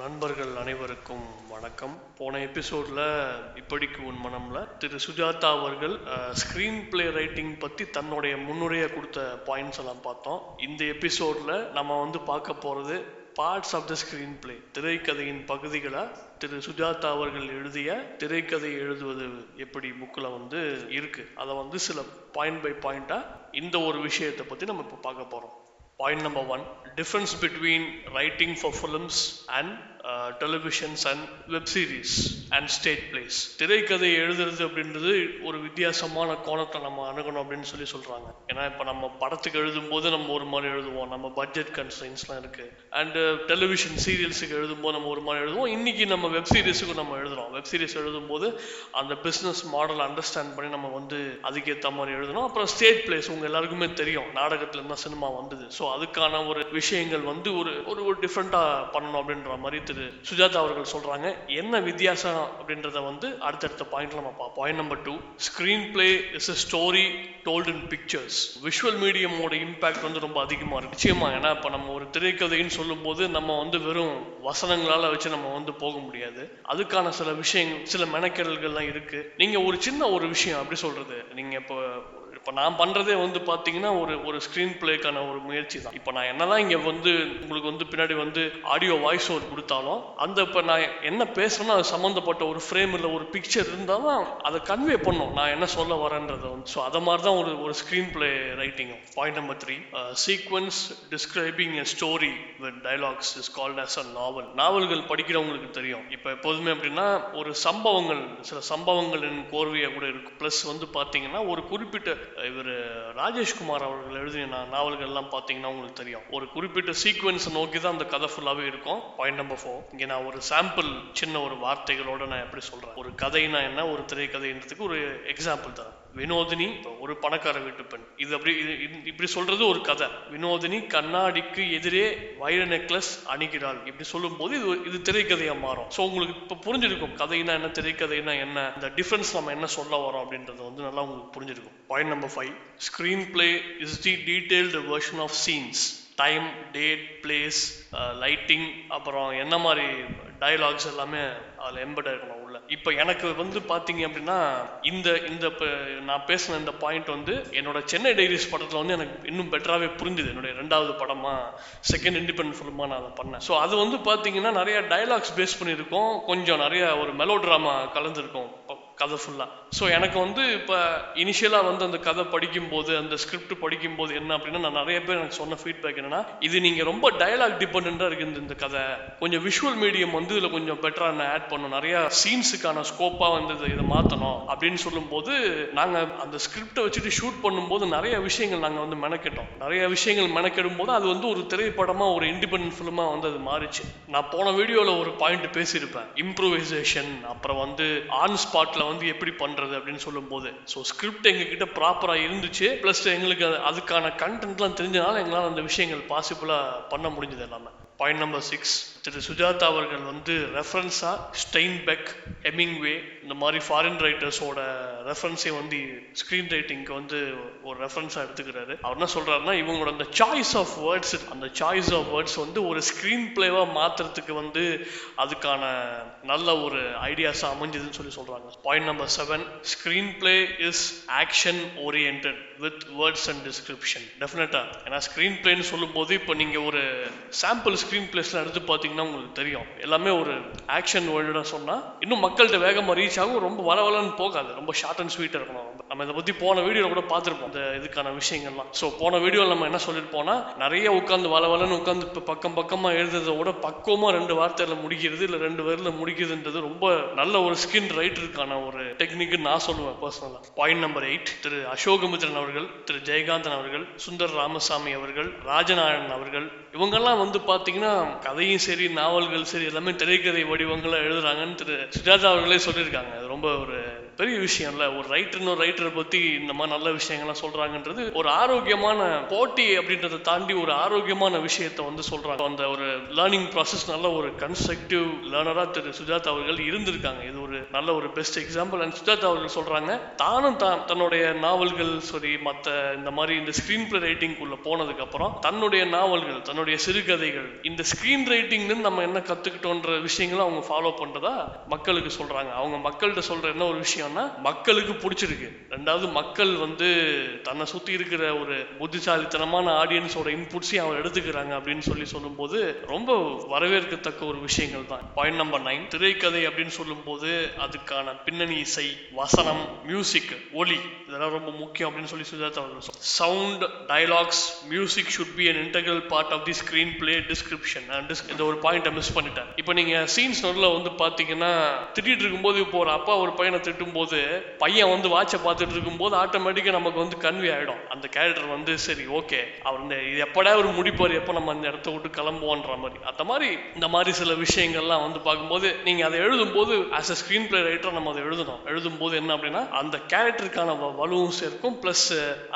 நண்பர்கள் அனைவருக்கும் வணக்கம். போன எபிசோட்ல இப்படிக்கு உன் மனம்ல திரு சுஜாதா அவர்கள் ஸ்கிரீன் பிளே ரைட்டிங் பத்தி தன்னுடைய முன்னுரையை கொடுத்த பாயிண்ட்ஸ் எல்லாம் பார்த்தோம். இந்த எபிசோட்ல நம்ம வந்து பார்க்க போறது parts of the screen play திரைக்கதையின் பகுதிகளை? திரு சுஜாதா அவர்கள் எழுதிய திரைக்கதை எழுதுவது எப்படி புக்கில் வந்து இருக்கு? அதை வந்து சில பாயிண்ட் பை பாயிண்டா இந்த ஒரு விஷயத்தை பத்தி நம்ம இப்போ பார்க்க போறோம். Point number one difference between writing for films and televisions and web series and state plays திரைக்கதை எழுதுறது அப்படின்றது ஒரு வித்தியாசமான கோணத்தை நம்ம அணுகணும் அப்படின்னு சொல்லி சொல்கிறாங்க ஏன்னா இப்போ நம்ம படத்துக்கு எழுதும் போது நம்ம ஒரு மாதிரி எழுதுவோம். நம்ம பட்ஜெட் கன்ஸ்ட்ரெயின்ஸ்லாம் இருக்குது அண்ட் டெலிவிஷன் சீரியல்ஸுக்கு எழுதும்போது நம்ம ஒரு மாதிரி எழுதுவோம். இன்றைக்கி நம்ம வெப் சீரிஸுக்கு நம்ம எழுதுறோம். வெப் சீரிஸ் எழுதும்போது அந்த பிஸ்னஸ் மாடல் அண்டர்ஸ்டாண்ட் பண்ணி நம்ம வந்து அதுக்கேற்ற மாதிரி எழுதணும். அப்புறம் ஸ்டேட் பிளேஸ் உங்கள் எல்லாருக்குமே தெரியும். நாடகத்துலேருந்து சினிமா வந்தது. ஸோ அதுக்கான ஒரு விஷயங்கள் வந்து ஒரு ஒரு ஒரு பண்ணணும் அப்படின்ற மாதிரி திரு சுஜாதா அவர்கள் சொல்கிறாங்க என்ன வித்தியாசம் அப்படின்றத வந்து அடுத்தடுத்த பாயிண்ட்ல நம்ம பார்ப்போம். Point number two screenplay is a story told in pictures visual மீடியமோட impact வந்து ரொம்ப அதிகமாக இருக்கு. நிச்சயமா ஏன்னா இப்போ நம்ம ஒரு திரைக்கதைன்னு சொல்லும்போது நம்ம வந்து வெறும் வசனங்களால் வச்சு நம்ம வந்து போக முடியாது. அதுக்கான சில விஷயங்கள் சில மெனக்கெடல்கள்லாம் இருக்கு. நீங்கள் ஒரு சின்ன ஒரு விஷயம் அப்படி சொல்றது? நீங்கள் இப்போ இப்போ நான் பண்ணுறதே வந்து பார்த்தீங்கன்னா ஒரு ஒரு ஸ்க்ரீன் பிளேக்கான ஒரு முயற்சி தான் இப்போ நான் என்னதான் இங்கே வந்து உங்களுக்கு வந்து பின்னாடி வந்து ஆடியோ வாய்ஸ் ஓவர் கொடுத்தாலும் அந்த இப்போ நான் என்ன பேசுகிறேன்னா அது சம்மந்தப்பட்ட ஒரு ஃப்ரேம் இல்லை ஒரு பிக்சர் இருந்தால் தான் அதை கன்வே பண்ணும். நான் என்ன சொல்ல வரேன்றதை வந்து ஸோ அதை மாதிரி தான் ஒரு ஒரு screenplay writing point number three sequence describing a story with dialogues is called as a novel நாவல்கள் படிக்கிறவங்களுக்கு தெரியும். இப்போ எப்போதுமே அப்படின்னா ஒரு சம்பவங்கள் சில சம்பவங்களின் கோர்வையாக கூட இருக்கும். ப்ளஸ் வந்து பார்த்தீங்கன்னா ஒரு குறிப்பிட்ட இவர் ராஜேஷ்குமார் அவர்கள் எழுதிய நாவல்கள்லாம் பார்த்தீங்கன்னா உங்களுக்கு தெரியும். ஒரு குறிப்பிட்ட சீக்வன்ஸை நோக்கி தான் அந்த கதை ஃபுல்லாகவே இருக்கும். பாயிண்ட் நம்பர் ஃபோர் இங்கே நான் ஒரு சாம்பிள் சின்ன ஒரு வார்த்தைகளோட நான் எப்படி சொல்கிறேன் ஒரு கதைனா என்ன? ஒரு திரைக்கதைன்றதுக்கு ஒரு எக்ஸாம்பிள் தரேன். வினோதினி ஒரு பணக்கார வீட்டு பெண். இது அப்படி இது- இப்படி சொல்றது ஒரு கதை. வினோதினி கண்ணாடிக்கு எதிரே வைர நெக்லஸ் அணிகிறாள். இப்படி சொல்லும்போது இது இது திரைக்கதையா மாறும். ஸோ உங்களுக்கு இப்போ புரிஞ்சிருக்கும். கதைனா என்ன? திரைக்கதைனா என்ன? இந்த டிஃபரன்ஸ் நம்ம என்ன சொல்ல வரோம் அப்படின்றது வந்து நல்லா உங்களுக்கு புரிஞ்சிருக்கும். Point number five screenplay is the detailed version of scenes time date place lighting அப்புறம் என்ன மாதிரி டயலாக்ஸ் எல்லாமே அதில் எம்பட் இருக்கணும் உள்ள. இப்போ எனக்கு வந்து பார்த்தீங்க அப்படின்னா இந்த இந்த இப்போ நான் பேசின இந்த பாயிண்ட் வந்து என்னோட சென்னை டைரிஸ் படத்தில் வந்து எனக்கு இன்னும் பெட்டராகவே புரிஞ்சுது. என்னுடைய ரெண்டாவது படமாக செகண்ட் இண்டிபெண்ட் ஃபிலிமாக நான் அதை பண்ணேன். ஸோ அது வந்து பார்த்தீங்கன்னா நிறைய டயலாக்ஸ் பேஸ் பண்ணியிருக்கோம். கொஞ்சம் நிறைய ஒரு மெலோ ட்ராமா கலந்துருக்கும். கதை ஃபுல்லாக ஸோ எனக்கு வந்து இப்போ இனிஷியலாக வந்து அந்த கதை படிக்கும்போது அந்த ஸ்கிரிப்ட் படிக்கும்போது என்ன அப்படின்னா நான் நிறைய பேர் எனக்கு சொன்ன ஃபீட்பேக் என்னன்னா இது நீங்கள் ரொம்ப டயலாக் டிபெண்ட்டாக இருக்குது இந்த- இந்த கதை. கொஞ்சம் விஷுவல் மீடியம் வந்து இதில் கொஞ்சம் பெட்டராக நான் ஆட் பண்ணணும். நிறைய சீன்ஸுக்கான ஸ்கோப்பாக வந்து இதை- இதை மாற்றணும் அப்படின்னு சொல்லும்போது நாங்கள் அந்த ஸ்கிரிப்டை வச்சுட்டு ஷூட் பண்ணும்போது நிறைய விஷயங்கள் நாங்கள் வந்து மெனக்கெட்டோம். நிறைய விஷயங்கள் மெனக்கெடும் போது அது வந்து ஒரு திரைப்படமாக ஒரு இண்டிபெண்டன்ட் ஃபிலிமாக வந்து அது மாறிச்சு. நான் போன வீடியோவில் ஒரு பாயிண்ட் பேசியிருப்பேன். இம்ப்ரூவைசேஷன் அப்புறம் வந்து ஆன் ஸ்பாட்டில் வந்து எப்படி பண்ணுறது அப்படின்னு சொல்லும்போது ஸோ ஸ்கிரிப்ட் எங்ககிட்ட ப்ராப்பராக இருந்துச்சு. ப்ளஸ் எங்களுக்கு அதுக்கான கண்டென்ட்லாம் தெரிஞ்சனால எங்களால் அந்த விஷயங்கள் பாசிபிளாக பண்ண முடிஞ்சது எல்லாமே. பாயிண்ட் நம்பர் சிக்ஸ் திரு சுஜாதா அவர்கள் வந்து ரெஃபரன்ஸாக ஸ்டெயின்பெக் ஹெமிங்வே இந்த மாதிரி ஃபாரின் ரைட்டர்ஸோட ரெஃபரன்ஸே வந்து ஸ்க்ரீன் ரைட்டிங்க்கு வந்து ஒரு ரெஃபரன்ஸாக எடுத்துக்கிறாரு. அவர் என்ன சொல்கிறாருன்னா இவங்களோட அந்த சாய்ஸ் ஆஃப் வேர்ட்ஸ் அந்த சாய்ஸ் ஆஃப் வேர்ட்ஸ் வந்து ஒரு ஸ்க்ரீன் பிளேவாக மாற்றுறதுக்கு வந்து அதுக்கான நல்ல ஒரு ஐடியாஸாக அமைஞ்சதுன்னு சொல்லி சொல்கிறாங்க point number seven screenplay is action orient with words and description டெஃபினட்டாக ஏன்னா ஸ்க்ரீன் பிளேன்னு சொல்லும்போது இப்போ நீங்கள் ஒரு சாம்பிள் ஸ்க்ரீன் பிளேஸில் எடுத்து பார்த்தீங்கன்னா உங்களுக்கு தெரியும். எல்லாமே ஒரு ஆக்ஷன் வேர்ல்டாக சொன்னால் இன்னும் மக்கள்கிட்ட வேகமாக ரீச் ஆகும். ரொம்ப வள வளன்னு போகாது. ரொம்ப ஷார்ட் அண்ட் ஸ்வீட்டாக இருக்கணும். ரொம்ப நம்ம இதை பற்றி போன வீடியோவில் கூட பார்த்துருப்போம். இந்த இதுக்கான விஷயங்கள்லாம். ஸோ போன வீடியோவில் நம்ம என்ன சொல்லியிருப்போம்னா நிறைய உட்காந்து வளவலன்னு உட்காந்து இப்போ பக்கம் பக்கமாக எழுதுறதை விட பக்குவமாக ரெண்டு வார்த்தையில் முடிக்கிறது இல்லை ரெண்டு பேரில் முடிக்கிறதுன்றது ரொம்ப நல்ல ஒரு ஸ்கின் ரைட்டருக்கான ஒரு டெக்னிக்னு நான் சொல்லுவேன் பர்சனலாக பாயிண்ட் நம்பர் எயிட் திரு அசோகமித்ரன் அவர்கள் திரு ஜெயகாந்தன் அவர்கள் சுந்தர் ராமசாமி அவர்கள் ராஜநாராயணன் அவர்கள் இவங்கெல்லாம் வந்து பார்த்தீங்கன்னா கதையும் சரி நாவல்கள் சரி எல்லாமே திரைக்கதை வடிவங்களை எழுதுறாங்கன்னு திரு சுஜாதா அவர்களே சொல்லியிருக்காங்க. அது ரொம்ப ஒரு பெரிய விஷயம் இல்ல ஒரு ரைட்டர் இன்னொரு ரைட்டரை பத்தி இந்த மாதிரி நல்ல விஷயங்கள்லாம் சொல்றாங்கன்றது ஒரு ஆரோக்கியமான போட்டி அப்படின்றத தாண்டி ஒரு ஆரோக்கியமான விஷயத்தை வந்து சொல்றாங்க. அந்த ஒரு லேர்னிங் ப்ராசஸ் நல்ல ஒரு கன்ஸ்ட்ரக்டிவ் லேர்னரா திரு சுஜாதா அவர்கள் இருந்திருக்காங்க. இது ஒரு நல்ல ஒரு பெஸ்ட் எக்ஸாம்பிள் அண்ட் சுஜாதா அவர்கள் சொல்றாங்க தானும் தான் தன்னுடைய நாவல்கள் சரி மற்ற இந்த மாதிரி இந்த ஸ்கிரீன் பிளே ரைட்டிங்குள்ள போனதுக்கு அப்புறம் தன்னுடைய நாவல்கள் தன்னுடைய சிறுகதைகள் இந்த ஸ்கிரீன் ரைட்டிங்னு நம்ம என்ன கத்துக்கிட்டோன்ற விஷயங்களை அவங்க ஃபாலோ பண்றதா மக்களுக்கு சொல்றாங்க. அவங்க மக்கள்கிட்ட சொல்ற என்ன ஒரு விஷயம் விஷயம்னா மக்களுக்கு பிடிச்சிருக்கு. ரெண்டாவது மக்கள் வந்து தன்னை சுத்தி இருக்கிற ஒரு புத்திசாலித்தனமான ஆடியன்ஸோட இன்புட்ஸையும் அவர் எடுத்துக்கிறாங்க அப்படின்னு சொல்லி சொல்லும்போது ரொம்ப வரவேற்கத்தக்க ஒரு விஷயங்கள் தான். பாயிண்ட் நம்பர் நைன் திரைக்கதை அப்படின்னு சொல்லும்போது அதுக்கான பின்னணி இசை வசனம் மியூசிக் ஒலி இதெல்லாம் ரொம்ப முக்கியம் அப்படின்னு சொல்லி சுஜாதா அவர்கள் sound dialogues music should be an integral part of the screenplay description இந்த ஒரு பாயிண்ட்டை மிஸ் பண்ணிட்டேன். இப்போ நீங்கள் சீன்ஸ் நடுவில் வந்து பார்த்தீங்கன்னா திட்டிட்டு இருக்கும்போது இப்போ ஒரு அப்பா ஒரு பையனை திட்டும் போது பையன் வந்து வாட்சை பார்த்துட்டு இருக்கும்போது ஆட்டோமேட்டிக்காக நமக்கு வந்து கன்வே ஆகிடும் அந்த கேரக்டர் வந்து சரி ஓகே அவர் இந்த இது எப்படா ஒரு முடிப்பார் எப்போ நம்ம அந்த இடத்த விட்டு கிளம்புவோன்ற மாதிரி. அந்த மாதிரி இந்த மாதிரி சில விஷயங்கள்லாம் வந்து பார்க்கும்போது நீங்கள் அதை எழுதும்போது as a screen play writer நம்ம அதை எழுதணும். எழுதும்போது என்ன அப்படின்னா அந்த கேரக்டருக்கான வலுவும் சேர்க்கும். ப்ளஸ்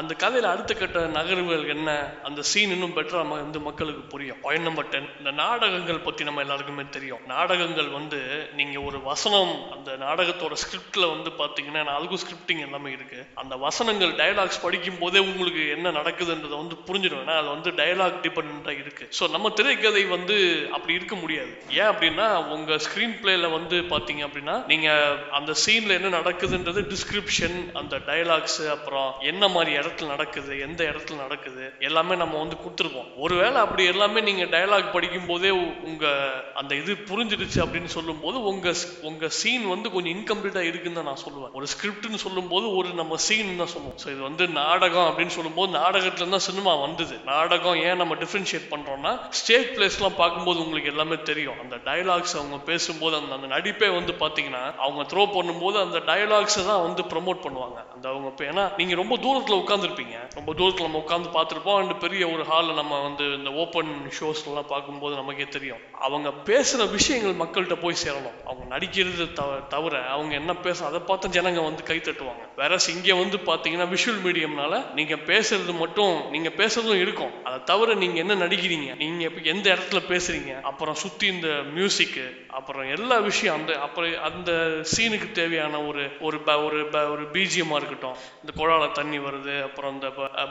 அந்த கதையில் அடுத்த கட்ட நகர்வுகள் என்ன அந்த சீன் இன்னும் பெட்டராக நம்ம வந்து மக்களுக்கு புரியும். பாயிண்ட் நம்பர் டென் இந்த நாடகங்கள் பற்றி நம்ம எல்லாருக்குமே தெரியும். நாடகங்கள் வந்து நீங்கள் ஒரு வசனம் அந்த நாடகத்தோட ஸ்கிரிப்டில் வந்து பாத்தீங்கன்னா பார்த்தீங்கன்னா அதுக்கும் ஸ்கிரிப்டிங் எல்லாமே இருக்கு. அந்த வசனங்கள் டயலாக்ஸ் படிக்கும் போதே உங்களுக்கு என்ன நடக்குதுன்றதை வந்து புரிஞ்சிடும் ஏன்னா அது வந்து டயலாக் டிபெண்டா இருக்கு. ஸோ நம்ம திரைக்கதை வந்து அப்படி இருக்க முடியாது. ஏன் அப்படின்னா உங்க ஸ்கிரீன் பிளேல வந்து பார்த்தீங்க அப்படின்னா நீங்க அந்த சீன்ல என்ன நடக்குதுன்றது டிஸ்கிரிப்ஷன் அந்த டயலாக்ஸ் அப்புறம் என்ன மாதிரி இடத்துல நடக்குது எந்த இடத்துல நடக்குது எல்லாமே நம்ம வந்து கொடுத்துருப்போம் ஒருவேளை அப்படி எல்லாமே நீங்க டயலாக் படிக்கும் போதே உங்க அந்த இது புரிஞ்சிடுச்சு அப்படின்னு சொல்லும்போது உங்க உங்கள் உங்க சீன் வந்து கொஞ்சம் இன்கம்ப்ளீட்டா இருக்குன்னு தான் நான் சொல்லுவேன். ஒரு ஸ்கிரிப்ட்னு சொல்லும்போது ஒரு நம்ம சீன் தான் சொல்லுவோம். ஸோ இது வந்து நாடகம் அப்படின்னு சொல்லும்போது நாடகத்துல தான் சினிமா வந்தது. நாடகம் ஏன் நம்ம டிஃபரன்ஷியேட் பண்றோம்னா ஸ்டேஜ் பிளேஸ்லாம் பார்க்கும்போது உங்களுக்கு எல்லாமே தெரியும். அந்த டயலாக்ஸ் அவங்க பேசும்போது அந்த அந்த நடிப்பே வந்து பார்த்தீங்கன்னா அவங்க த்ரோ பண்ணும்போது அந்த டயலாக்ஸை தான் வந்து ப்ரோமோட் பண்ணுவாங்க. அந்த அவங்க இப்போ ஏன்னா நீங்க ரொம்ப தூரத்துல உட்காந்துருப்பீங்க ரொம்ப தூரத்துல நம்ம உட்காந்து பார்த்துருப்போம். அண்ட் பெரிய ஒரு ஹாலில் நம்ம வந்து இந்த ஓப்பன் ஷோஸ்லாம் பார்க்கும்போது நமக்கே தெரியும். அவங்க பேசுற விஷயங்கள் மக்கள்கிட்ட போய் சேரணும். அவங்க நடிக்கிறது தவ- தவிர அவங்க என்ன பேச அதை பார்த்து ஜனங்க வந்து கை தட்டுவாங்க. வேற இங்கே வந்து பார்த்தீங்கன்னா விஷுவல் மீடியம்னால நீங்க பேசுறது மட்டும் நீங்க பேசுறதும் இருக்கும். அதை தவிர நீங்க என்ன நடிக்கிறீங்க? நீங்க இப்போ எந்த இடத்துல பேசுறீங்க? அப்புறம் சுத்தி இந்த மியூசிக் அப்புறம் எல்லா விஷயம் அந்த அப்புறம் அந்த சீனுக்கு தேவையான ஒரு ஒரு ப- ஒரு ப- ஒரு பிஜிஎம்மா இருக்கட்டும். இந்த குழால தண்ணி வருது அப்புறம் இந்த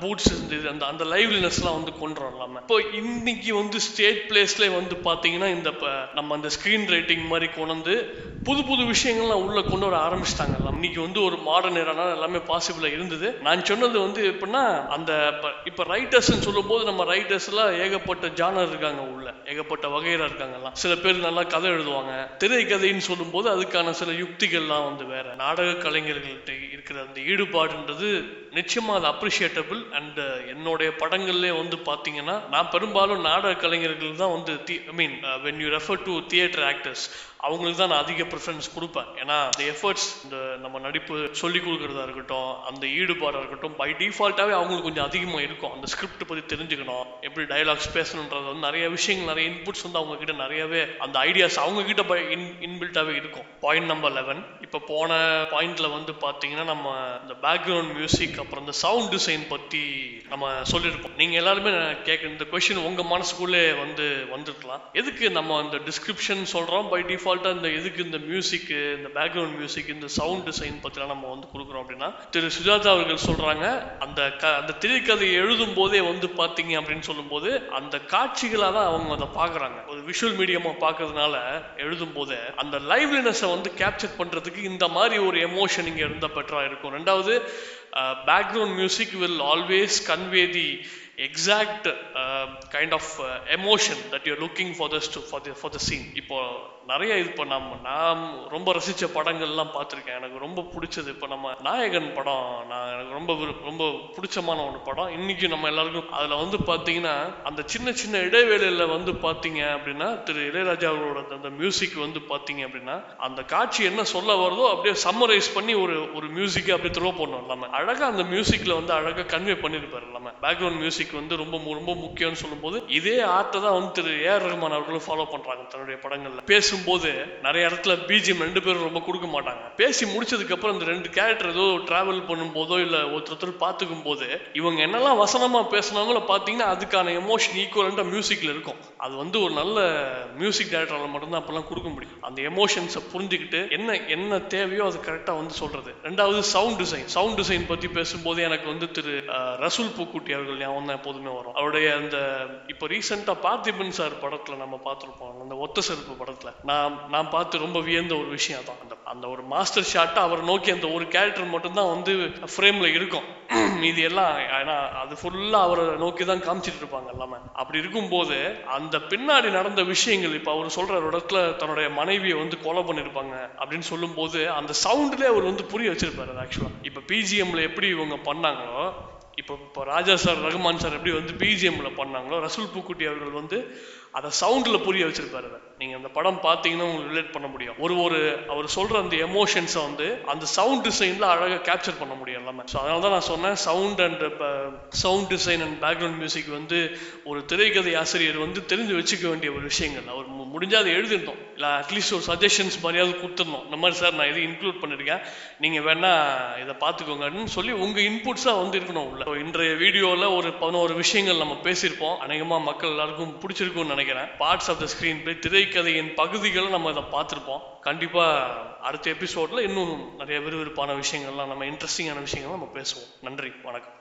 பூட்ஸ் இந்த இது, அந்த அந்த லைவ்லினஸ்லாம் வந்து கொண்டு வரலாம இப்போ இன்னைக்கு வந்து ஸ்டேட் பிளேஸ்ல வந்து பார்த்தீங்கன்னா இந்த ப- நம்ம அந்த ஸ்க்ரீன் ரைட்டிங் மாதிரி கொண்டு வந்து புது புது விஷயங்கள்லாம் உள்ள கொண்டு வர ஆரம்பிச்சிட்டாங்க இன்னைக்கு வந்து ஒரு மாடர்ன் ஏரானா எல்லாமே பாசிபிளா இருந்தது. நான் சொன்னது வந்து எப்படின்னா அந்த இப்போ இப்ப ரைட்டர்ஸ்னு சொல்லும்போது நம்ம ரைட்டர்ஸ்லாம் ஏகப்பட்ட ஜானர் இருக்காங்க உள்ள. ஏகப்பட்ட வகையில இருக்காங்கலாம் சில பேர் நல்லா கதை எழுதுவாங்க. திரைக்கதைன்னு சொல்லும்போது அதுக்கான சில யுக்திகள்லாம் வந்து வேற. நாடக கலைஞர்கள்ட்ட இருக்கிற அந்த ஈடுபாடுன்றது நிச்சயமாக அது அப்ரிஷியேட்டபிள் அண்ட் uh, என்னுடைய படங்கள்லேயே வந்து பார்த்தீங்கன்னா நான் பெரும்பாலும் நாடக கலைஞர்கள் தான் வந்து I mean when you refer to theatre actors அவங்களுக்கு தான் நான் அதிக ப்ரிஃபரன்ஸ் கொடுப்பேன். ஏன்னா அந்த எஃபர்ட்ஸ் இந்த நம்ம நடிப்பு சொல்லி கொடுக்குறதா இருக்கட்டும் அந்த ஈடுபாடாக இருக்கட்டும் பை டிஃபால்ட்டாகவே அவங்களுக்கு கொஞ்சம் அதிகமாக இருக்கும். அந்த ஸ்கிரிப்ட் பற்றி தெரிஞ்சுக்கணும் எப்படி டைலாக்ஸ் பேசணுன்றது வந்து நிறைய விஷயங்கள் நிறைய இன்புட்ஸ் வந்து அவங்கக்கிட்ட நிறையவே அந்த ஐடியாஸ் அவங்கக்கிட்ட பை இன் இன்பில்ட்டாகவே இருக்கும். பாயிண்ட் நம்பர் லெவன் இப்போ போன பாயிண்டில் வந்து பார்த்தீங்கன்னா நம்ம இந்த பேக்ரவுண்ட் மியூசிக் அப்புறம் இந்த சவுண்ட் டிசைன் பற்றி நம்ம சொல்லியிருப்போம் நீங்கள் எல்லாருமே கேட்க இந்த கொஷின் உங்கள் மனசுக்குள்ளே வந்து வந்துருக்கலாம். எதுக்கு நம்ம அந்த டிஸ்கிரிப்ஷன் சொல்கிறோம் பை டிஃபால்ட்டாக இந்த எதுக்கு இந்த மியூசிக்கு இந்த பேக்ரவுண்ட் மியூசிக் இந்த சவுண்ட் டிசைன் பற்றிலாம் நம்ம வந்து கொடுக்குறோம் அப்படின்னா திரு சுஜாதா அவர்கள் சொல்கிறாங்க அந்த க அந்த திரைக்கதையை எழுதும் போதே வந்து பார்த்தீங்க அப்படின்னு சொல்லும்போது அந்த காட்சிகளாக தான் அவங்க அதை பார்க்குறாங்க. ஒரு விஷுவல் மீடியமாக பார்க்கறதுனால எழுதும் போதே அந்த லைவ்லினஸை வந்து கேப்சர் பண்ணுறதுக்கு இந்த மாதிரி ஒரு எமோஷன் இங்கே இருந்தால் பெட்டராக இருக்கும். ரெண்டாவது background music will always convey the exact exact kind of emotion that you're looking for for stew for for for the the இப்போ நிறைய இப்போ நம்ம நான் ரொம்ப ரசித்த படங்கள்லாம் பார்த்துருக்கேன். எனக்கு ரொம்ப பிடிச்சது இப்போ நம்ம நாயகன் படம். நான் எனக்கு ரொம்ப ரொம்ப பிடிச்சமான ஒரு படம். இன்னைக்கு நம்ம எல்லாருக்கும் அதில் வந்து பார்த்தீங்கன்னா அந்த சின்ன சின்ன இடைவேளையில் வந்து பார்த்தீங்க அப்படின்னா திரு இளையராஜா அவரோட அந்த- மியூசிக் வந்து பார்த்தீங்க அப்படின்னா அந்த காட்சி என்ன சொல்ல வருதோ அப்படியே சம்மரைஸ் பண்ணி ஒரு ஒரு மியூசிக்கை அப்படியே த்ரோ பண்ணும் எல்லாமே அழகாக அந்த மியூசிக்கில் வந்து அழகாக கன்வே பண்ணியிருப்பார் எல்லாமே பேக்ரவுண்ட் மியூசிக் மியூசிக் வந்து ரொம்ப ரொம்ப முக்கியம்னு சொல்லும்போது இதே ஆர்ட்டை தான் வந்து திரு ஏஆர் ரஹ்மான் அவர்களும் ஃபாலோ பண்றாங்க தன்னுடைய படங்களில். பேசும்போது நிறைய இடத்துல பிஜிஎம் ரெண்டு பேரும் ரொம்ப கொடுக்க மாட்டாங்க. பேசி முடிச்சதுக்கு அப்புறம் இந்த ரெண்டு கேரக்டர் ஏதோ ட்ராவல் பண்ணும்போதோ இல்லை ஒருத்தர் ஒருத்தர் பார்த்துக்கும் போது இவங்க என்னெல்லாம் வசனமாக பேசுனாங்களோ பார்த்தீங்கன்னா அதுக்கான எமோஷன் ஈக்குவலண்டாக மியூசிக்கில் இருக்கும். அது வந்து ஒரு நல்ல மியூசிக் டைரக்டரால மட்டும்தான் அப்போல்லாம் கொடுக்க முடியும். அந்த எமோஷன்ஸை புரிஞ்சுக்கிட்டு என்ன என்ன தேவையோ அது கரெக்டாக வந்து சொல்றது. ரெண்டாவது சவுண்ட் டிசைன் சவுண்ட் டிசைன் பற்றி பேசும்போது எனக்கு வந்து திரு ரசூல் பூக்குட்டி அவர்கள் ஞாபகம் தான் எப்போதுமே வரும். அவருடைய அந்த இப்போ ரீசெண்டாக பார்த்திபன் சார் படத்தில் நம்ம பார்த்துருப்போம். அந்த ஒத்த செருப்பு படத்துல. நான் நான் பார்த்து ரொம்ப வியந்த ஒரு விஷயம் தான் அந்த அந்த ஒரு மாஸ்டர் ஷாட்டை அவர் நோக்கி அந்த ஒரு கேரக்டர் மட்டும்தான் வந்து ஃப்ரேம்ல இருக்கும். மீதி எல்லாம் ஏன்னா அது ஃபுல்லாக அவரை நோக்கி தான் காமிச்சிட்டு இருப்பாங்க எல்லாமே. அப்படி இருக்கும்போது அந்த பின்னாடி நடந்த விஷயங்கள் இப்போ அவர் சொல்கிற ஒரு இடத்துல தன்னுடைய மனைவியை வந்து கொலை பண்ணியிருப்பாங்க அப்படின்னு சொல்லும்போது அந்த சவுண்ட்லேயே அவர் வந்து புரிய வச்சிருப்பாரு ஆக்சுவலாக இப்போ பிஜிஎம்ல எப்படி இவங்க பண்ணாங்களோ இப்போ இப்போ ராஜா சார் ரகுமான் சார் எப்படி வந்து பிஜிஎம்ல பண்ணாங்களோ ரசூல் பூக்குட்டி அவர்கள் வந்து அதை சவுண்டில் புரிய வச்சிருப்பாரு அதை. நீங்கள் அந்த படம் பார்த்தீங்கன்னா உங்களுக்கு ரிலேட் பண்ண முடியும். ஒரு ஒரு அவர் சொல்கிற அந்த எமோஷன்ஸை வந்து அந்த சவுண்ட் டிசைனில் அழகாக கேப்சர் பண்ண முடியும் எல்லாமே. ஸோ அதனால தான் நான் சொன்னேன் sound and sound design and background music வந்து ஒரு திரைக்கதை ஆசிரியர் வந்து தெரிஞ்சு வச்சுக்க வேண்டிய ஒரு விஷயங்கள். அவர் முடிஞ்சால் அதை எழுதிருந்தோம் இல்லை அட்லீஸ்ட் ஒரு சஜஷன்ஸ் மாதிரியாவது கொடுத்துருந்தோம் இந்த மாதிரி சார் நான் இது இன்க்ளூட் பண்ணியிருக்கேன் நீங்கள் வேணால் இதை பார்த்துக்கோங்கன்னு சொல்லி உங்கள் இன்புட்ஸாக வந்து இருக்கணும் உள்ள. இன்றைய வீடியோவில் ஒரு பதினோரு விஷயங்கள் நம்ம பேசியிருப்போம். அநேகமாக மக்கள் எல்லாருக்கும் பிடிச்சிருக்கும்னு நினைக்கிறேன். Parts of the screen play திரைக்கதையின் பகுதிகளை நம்ம இதை பார்த்துருப்போம். கண்டிப்பாக அடுத்த எபிசோடில் இன்னும் நிறைய விறுவிறுப்பான விஷயங்கள்லாம் நம்ம இன்ட்ரெஸ்டிங்கான விஷயங்கள்லாம் நம்ம பேசுவோம். நன்றி வணக்கம்.